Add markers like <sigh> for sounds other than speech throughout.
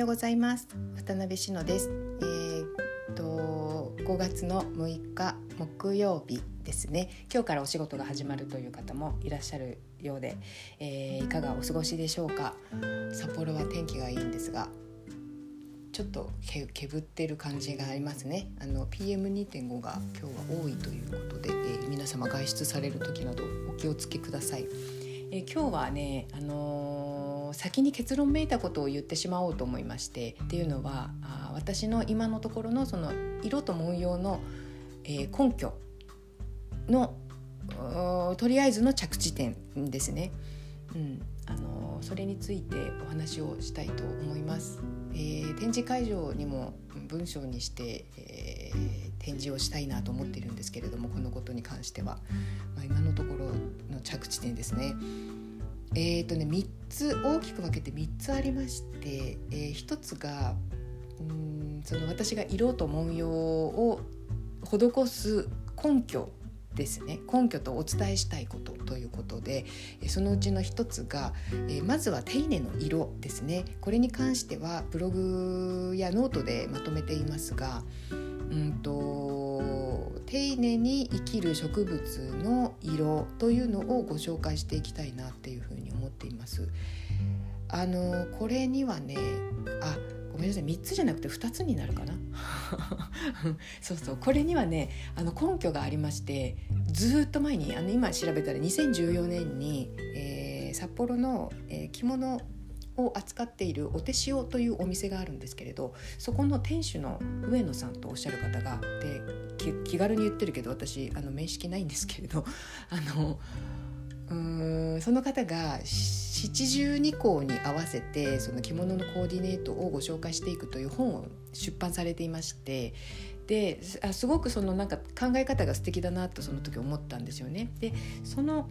ようございます。渡辺志乃です。えー、っと5月の6日木曜日ですね。今日からお仕事が始まるという方もいらっしゃるようで、えー、いかがお過ごしでしょうか？札幌は天気がいいんですがちょっとけけぶってる感じがありますね。あの PM2.5 が今日は多いということで、えー、皆様外出される時などお気をつけください、えー、今日はねあの先に結論めいたことを言ってしまおうと思いましてっていうのはあ私の今のところのその色と文様の、えー、根拠のとりあえずの着地点ですね。うんあのそれについてお話をしたいと思います。えー、展示会場にも文章にして、えー、展示をしたいなと思っているんですけれどもこのことに関しては、まあ、今のところの着地点ですね。えーとね、3つ大きく分けて3つありまして、えー、1つがうんその私が色と文様を施す根拠ですね。根拠とお伝えしたいことということでそのうちの一つがまずは手稲の色ですね。これに関してはブログやノートでまとめていますがうんと丁寧に生きる植物の色というのをご紹介していきたいなっていうふうにっています。あのこれにはねあごめんなさい3つじゃなくて2つになるかな？<laughs> そうそうこれにはねあの根拠がありましてずっと前にあの今調べたら2014年に、えー、札幌の、えー、着物を扱っているお手塩というお店があるんですけれどそこの店主の上野さんとおっしゃる方がで気軽に言ってるけど私あの面識ないんですけれどあのその方が七十二項に合わせてその着物のコーディネートをご紹介していくという本を出版されていましてですごくそのなんか考え方が素敵だなとその時思ったんですよね。でその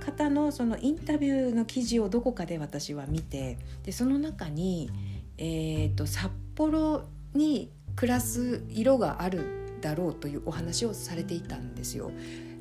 方のそのインタビューの記事をどこかで私は見てでその中に、えーと札幌に暮らす色があるだろうというお話をされていたんですよ。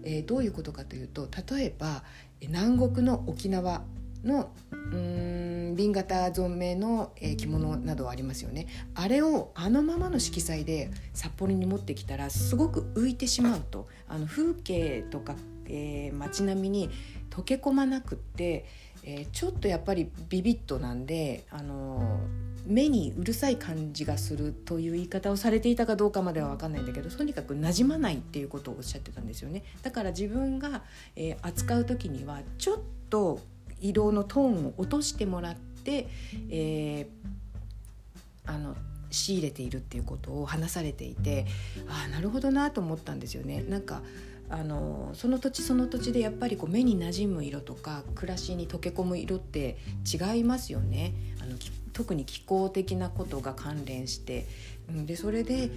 えー、どういうことかというと例えば南国の沖縄のうん瓶型存命の、えー、着物などありますよね。あれをあのままの色彩で札幌に持ってきたらすごく浮いてしまうと。あの風景とか、えー、街並みに溶け込まなくって、えー、ちょっとやっぱりビビッとなんで、あの目にうるさい感じがするという言い方をされていたかどうかまでは分かんないんだけどとにかく馴染まないっていうことをおっしゃってたんですよねだから自分が、えー、扱う時にはちょっと色のトーンを落としてもらって、えー、あの仕入れているっていうことを話されていてああなるほどなと思ったんですよね。なんかあのその土地その土地でやっぱりこう目に馴染む色とか暮らしに溶け込む色って違いますよね。あの特に気候的なことが関連してでそれで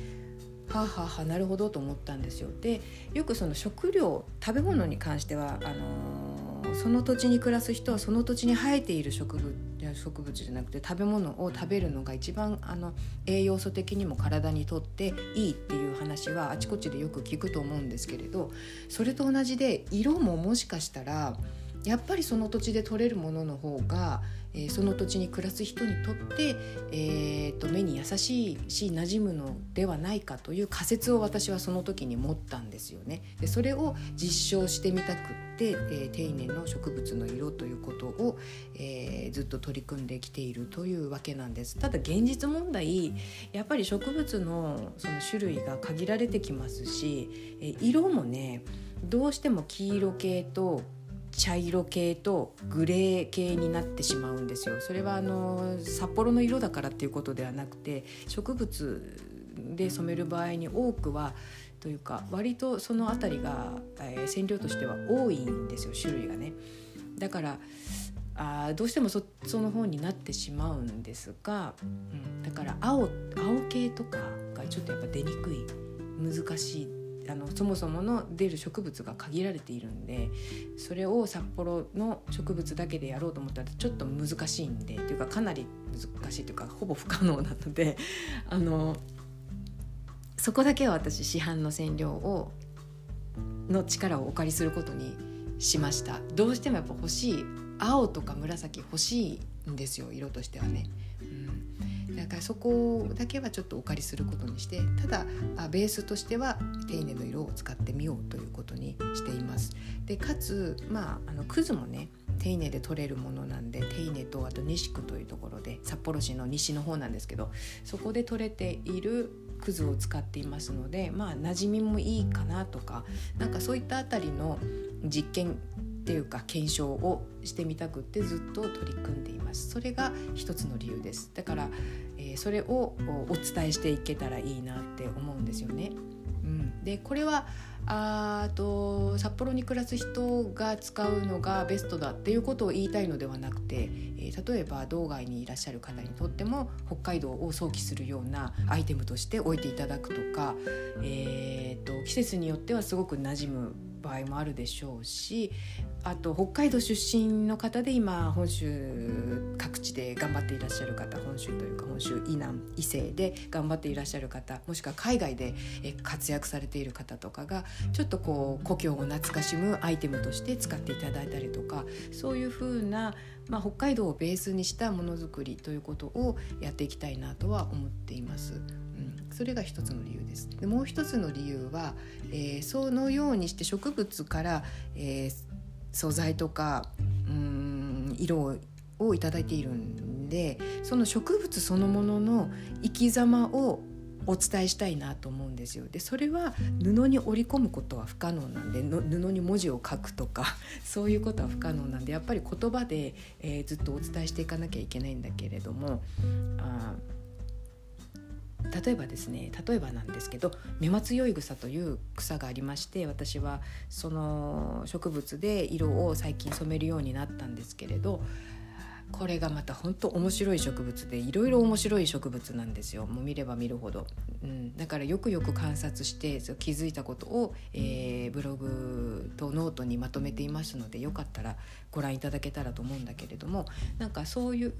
はあ、はあはあ、なるほどと思ったんですよ。でよくその食料食べ物に関してはあのー、その土地に暮らす人はその土地に生えている植物植物じゃなくて食べ物を食べるのが一番あの栄養素的にも体にとっていいっていう話はあちこちでよく聞くと思うんですけれどそれと同じで色ももしかしたらやっぱりその土地で取れるものの方がえー、その土地に暮らす人にとって、えーと、目に優しいし馴染むのではないかという仮説を私はその時に持ったんですよね。でそれを実証してみたくって、えー、丁寧の植物の色ということを、えー、ずっと取り組んできているというわけなんです。ただ現実問題やっぱり植物のその種類が限られてきますし、え色もねどうしても黄色系と茶色系とグレー系になってしまうんですよ。それはあの札幌の色だからっていうことではなくて植物で染める場合に多くはというか割とその辺りが、えー、染料としては多いんですよ種類がね。だからあどうしてもそその方になってしまうんですが、うん、だから青青系とかがちょっとやっぱ出にくい難しいあのそもそもの出る植物が限られているんでそれを札幌の植物だけでやろうと思ったらちょっと難しいんでというかかなり難しいというかほぼ不可能なので <laughs> あのそこだけは私市販の染料をの力をお借りすることにしましたどうしてもやっぱ欲しい青とか紫欲しいんですよ色としてはね。だからそこだけはちょっとお借りすることにしてただあベースとしては丁寧の色を使ってみようということにしています。でかつまああのクズもね手稲で取れるものなんで手稲とあと西区というところで札幌市の西の方なんですけどそこで取れているクズを使っていますのでまあ馴染みもいいかなとかなんかそういったあたりの実験っていうか検証をしてみたくってずっと取り組んでいますそれが一つの理由ですだから、えー、それをお伝えしていけたらいいなって思うんですよね。うん、でこれはあと札幌に暮らす人が使うのがベストだっていうことを言いたいのではなくて、えー、例えば道外にいらっしゃる方にとっても北海道を想起するようなアイテムとして置いていただくとか、えーと、季節によってはすごく馴染む場合もあるでしょうしあと北海道出身の方で今本州各地で頑張っていらっしゃる方本州というか本州以南以西で頑張っていらっしゃる方もしくは海外で活躍されている方とかがちょっとこう故郷を懐かしむアイテムとして使っていただいたりとかそういうふうな、まあ、北海道をベースにしたものづくりということをやっていきたいなとは思っています。それが一つの理由です。でもう一つの理由は、えー、そのようにして植物から、えー、素材とかうん色をいただいているんでその植物そのものの生き様をお伝えしたいなと思うんですよ。でそれは布に織り込むことは不可能なんで布に文字を書くとか <laughs> そういうことは不可能なんでやっぱり言葉で、えー、ずっとお伝えしていかなきゃいけないんだけれどもあ例えばですね例えばなんですけど目松酔い草という草がありまして私はその植物で色を最近染めるようになったんですけれどこれがまた本当面白い植物でいろいろ面白い植物なんですよ。もう見れば見るほど、うん、だからよくよく観察して気づいたことを、えー、ブログとノートにまとめていますのでよかったらご覧いただけたらと思うんだけれどもなんかそういう、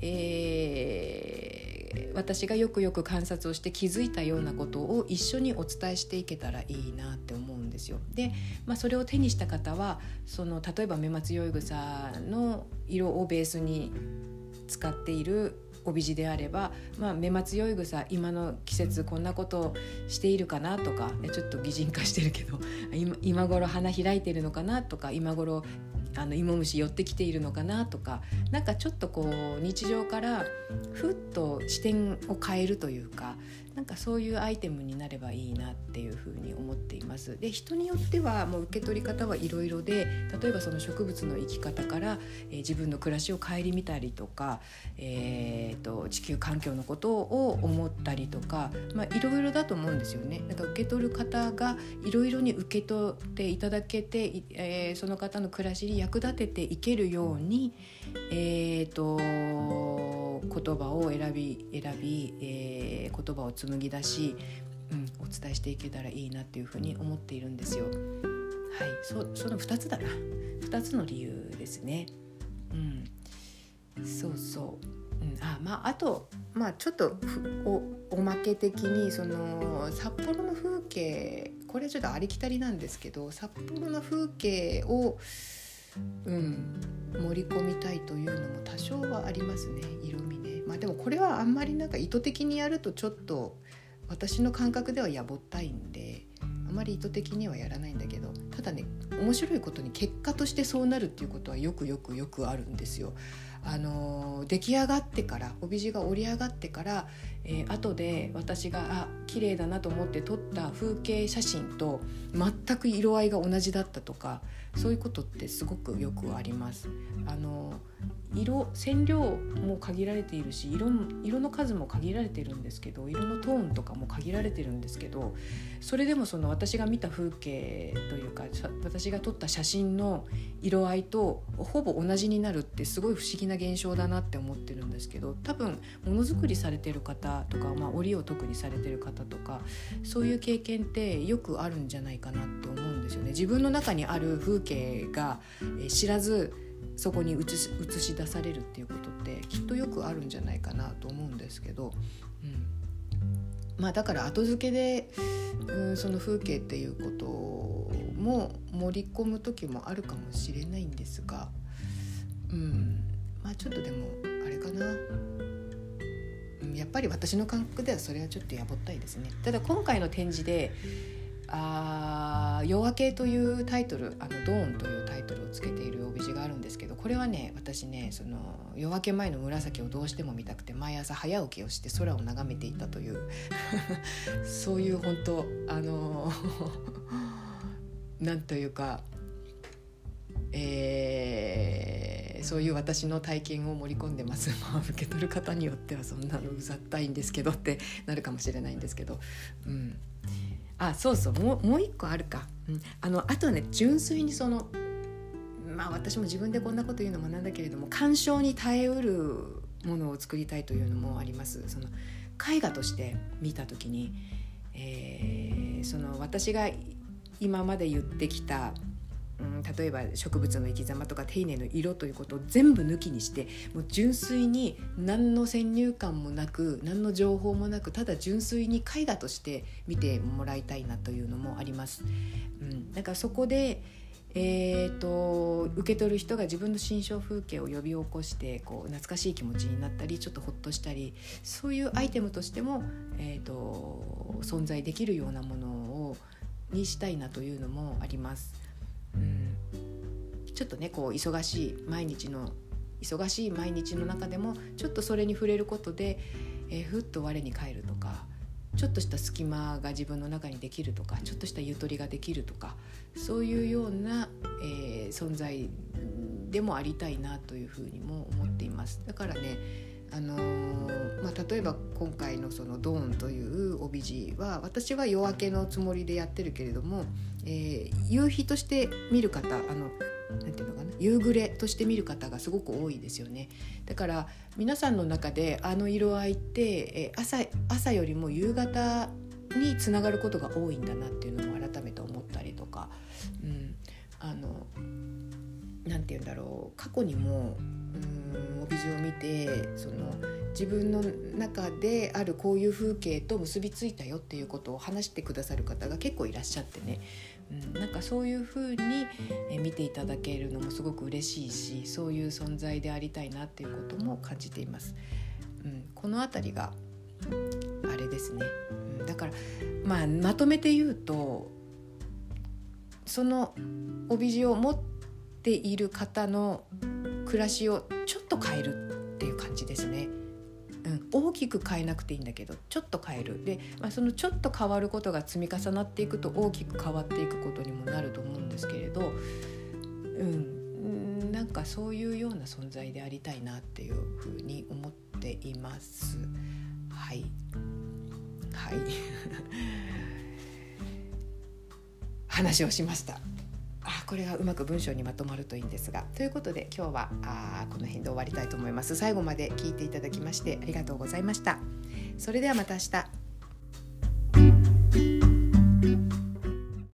えー、私がよくよく観察をして気づいたようなことを一緒にお伝えしていけたらいいなって思うんですよ。で、まあ、それを手にした方はその例えば目松酔い草の色をベースに使っている帯地であれば、まあ、目松酔い草今の季節こんなことをしているかなとかちょっと擬人化してるけど今今頃花開いてるのかなとか今頃あの芋虫寄ってきているのかなとかなんかちょっとこう日常からふっと視点を変えるというかなんかそういうアイテムになればいいなっていうふうに思っています。で人によってはもう受け取り方はいろいろで例えばその植物の生き方から、えー、自分の暮らしを顧みたりとか、えーと、地球環境のことを思ったりとかいろいろだと思うんですよね。なんか受け取る方がいろいろに受け取っていただけて、えー、その方の暮らしに役立てていけるように、えーと、言葉を選び選び、えー、言葉を紡ぎ出し、うん、お伝えしていけたらいいなっていうふうに思っているんですよ。はい、そその2つだな2つの理由ですね。うん、そうそう。うん、あまああとまあちょっとおおまけ的にその札幌の風景これちょっとありきたりなんですけど札幌の風景をうん盛り込みたいというのも多少はありますね色味ねまあでもこれはあんまりなんか意図的にやるとちょっと私の感覚ではやぼったいんであまり意図的にはやらないんだけどただね面白いことに結果としてそうなるっていうことはよくよくよくあるんですよ。あの出来上がってから帯地が織り上がってから、えー、後で私があ綺麗だなと思って撮った風景写真と全く色合いが同じだったとかそういうことってすごくよくあります。あの色染料も限られているし色色の数も限られてるんですけど色のトーンとかも限られてるんですけどそれでもその私が見た風景というか私が撮った写真の色合いとほぼ同じになるってすごい不思議なな現象だなって思ってるんですけど多分ものづくりされてる方とか、まあ、織を特にされてる方とかそういう経験ってよくあるんじゃないかなって思うんですよね。自分の中にある風景が知らずそこに映しし出されるっていうことってきっとよくあるんじゃないかなと思うんですけど、うん、まあだから後付けで、うん、その風景っていうことも盛り込む時もあるかもしれないんですが、うん、まあちょっとでもあれかな。ん、やっぱり私の感覚ではそれはちょっとやぼったいですねただ今回の展示であ夜明けというタイトルあのドーンというタイトルをつけている帯地があるんですけどこれはね私ねその夜明け前の紫をどうしても見たくて毎朝早起きをして空を眺めていたという <laughs> そういう本当あの <laughs> なんというかえー、そういう私の体験を盛り込んでます、まあ、受け取る方によってはそんなのうざったいんですけどってなるかもしれないんですけど、うん、あそうそう。もうもう一個あるか、うん、あのあとはね純粋にそのまあ私も自分でこんなこと言うのもなんだけれども鑑賞に耐えうるものを作りたいというのもあります。その絵画として見た時に、えー、その私が今まで言ってきたうん、例えば植物の生き様とか丁寧の色ということを全部抜きにしてもう純粋に何の先入観もなく何の情報もなくただ純粋に絵画として見てもらいたいなというのもあります。うん、だからそこでえーと、受け取る人が自分の心象風景を呼び起こしてこう懐かしい気持ちになったりちょっとほっとしたりそういうアイテムとしても、えーと存在できるようなものをにしたいなというのもあります。ちょっとねこう忙しい毎日の忙しい毎日の中でもちょっとそれに触れることで、えー、ふっと我に返るとかちょっとした隙間が自分の中にできるとかちょっとしたゆとりができるとかそういうような、えー、存在でもありたいなというふうにも思っています。だからねあのー、まあ、例えば今回のその「ドーン」という帯地は私は夜明けのつもりでやってるけれども、えー、夕日として見る方あのなんていうのかな夕暮れとして見る方がすごく多いですよね。だから皆さんの中であの色合いって、朝朝よりも夕方につながることが多いんだなっていうのも改めて思ったりとか、うん、あのなんて言うんだろう。過去にもうん帯地を見てその自分の中であるこういう風景と結びついたよっていうことを話してくださる方が結構いらっしゃってね、うん、なんかそういう風に見ていただけるのもすごく嬉しいしそういう存在でありたいなっていうことも感じています。うん、この辺りがあれですね、うん、だからまあまとめて言うとその帯地を持っている方の暮らしをちょっと変えるっていう感じですね。うん、大きく変えなくていいんだけどちょっと変えるで、まあ、そのちょっと変わることが積み重なっていくと大きく変わっていくことにもなると思うんですけれど、うん、なんかそういうような存在でありたいなっていうふうに思っています。はいはい <laughs> 話をしました。あこれがうまく文章にまとまるといいんですが。ということで今日はあこの辺で終わりたいと思います。最後まで聞いていただきましてありがとうございました。それではまた明日。